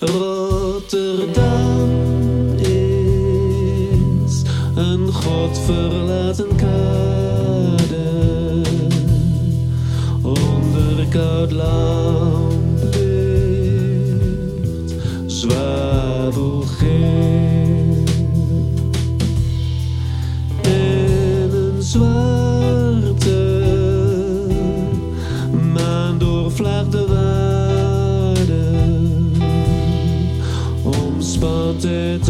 Rotterdam is een godverlaten kade. Onder koud lamplicht, zwavelgeel en een zwarte maan doorvlaagt omspat het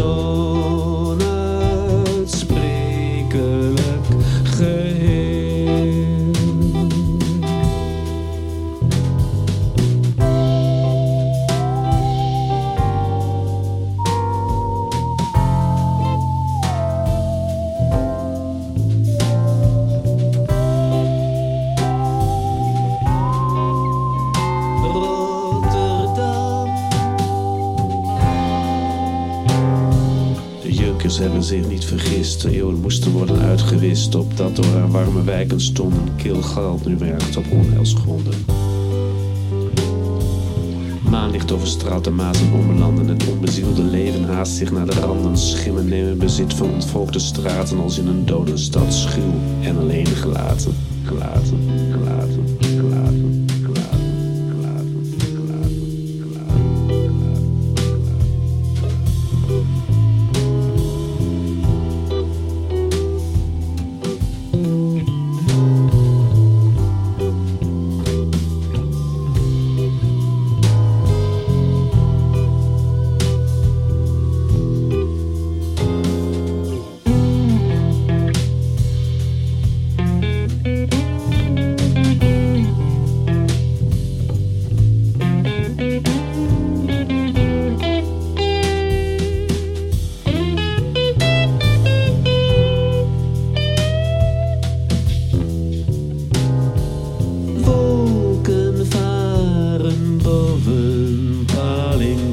Hebben zich niet vergist. De eeuwen moesten worden uitgewist. Opdat door haar warme wijken stonden. Kil geld nu werkt op onheilsgronden. Maanlicht overstraalt de maas en ommelanden. Het onbezielde leven haast zich naar de randen. Schimmen nemen bezit van ontvolkte straten. Als in een dode stad schuw en alleen. Gelaten, gelaten, gelaten,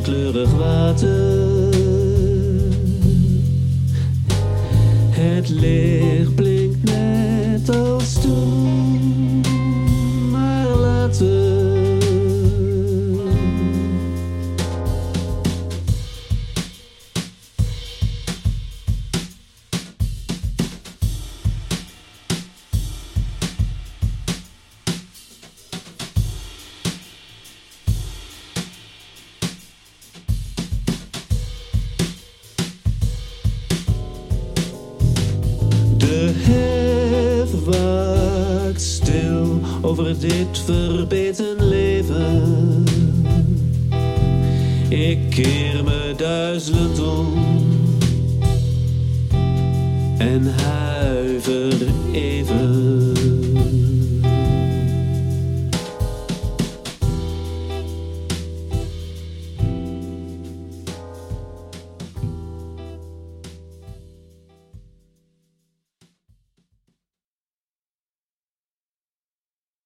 palingkleurig water. Het licht blinkt net als toen, maar later. Waakt stil over dit verbeten leven. Ik keer me duizelend om en huil